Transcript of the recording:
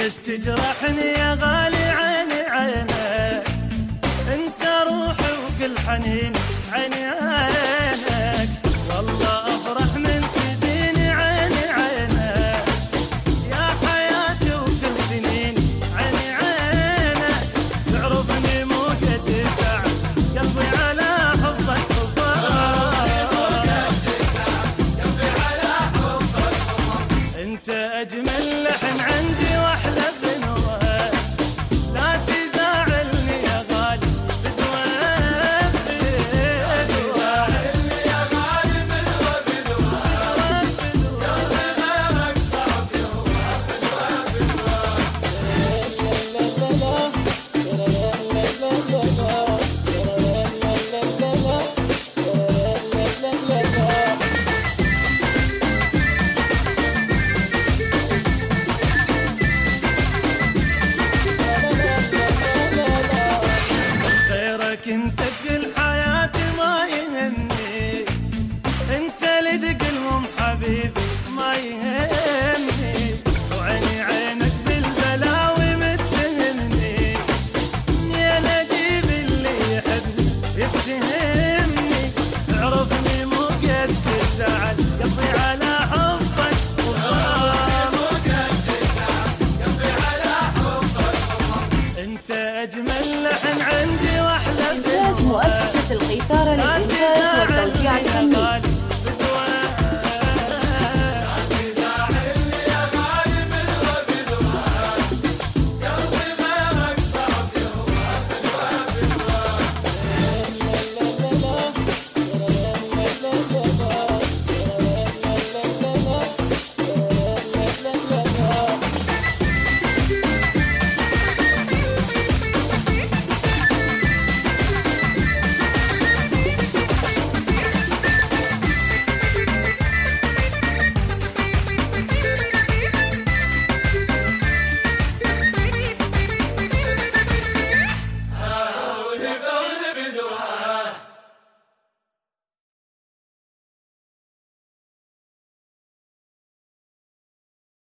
ليش تجرحني يا غالي عيني عينك انت روحي وكل حنين عيني عينك. والله افرح من تجيني عيني عينك يا حياتي وكل سنين عيني عينك تعرفني مو قد سعد قلبي على حبك. انت اجمل لحن عندي أجمل لحن عندي وأحلى إنتاج مؤسسة القيثارة للإنتاج والتوزيع الفني.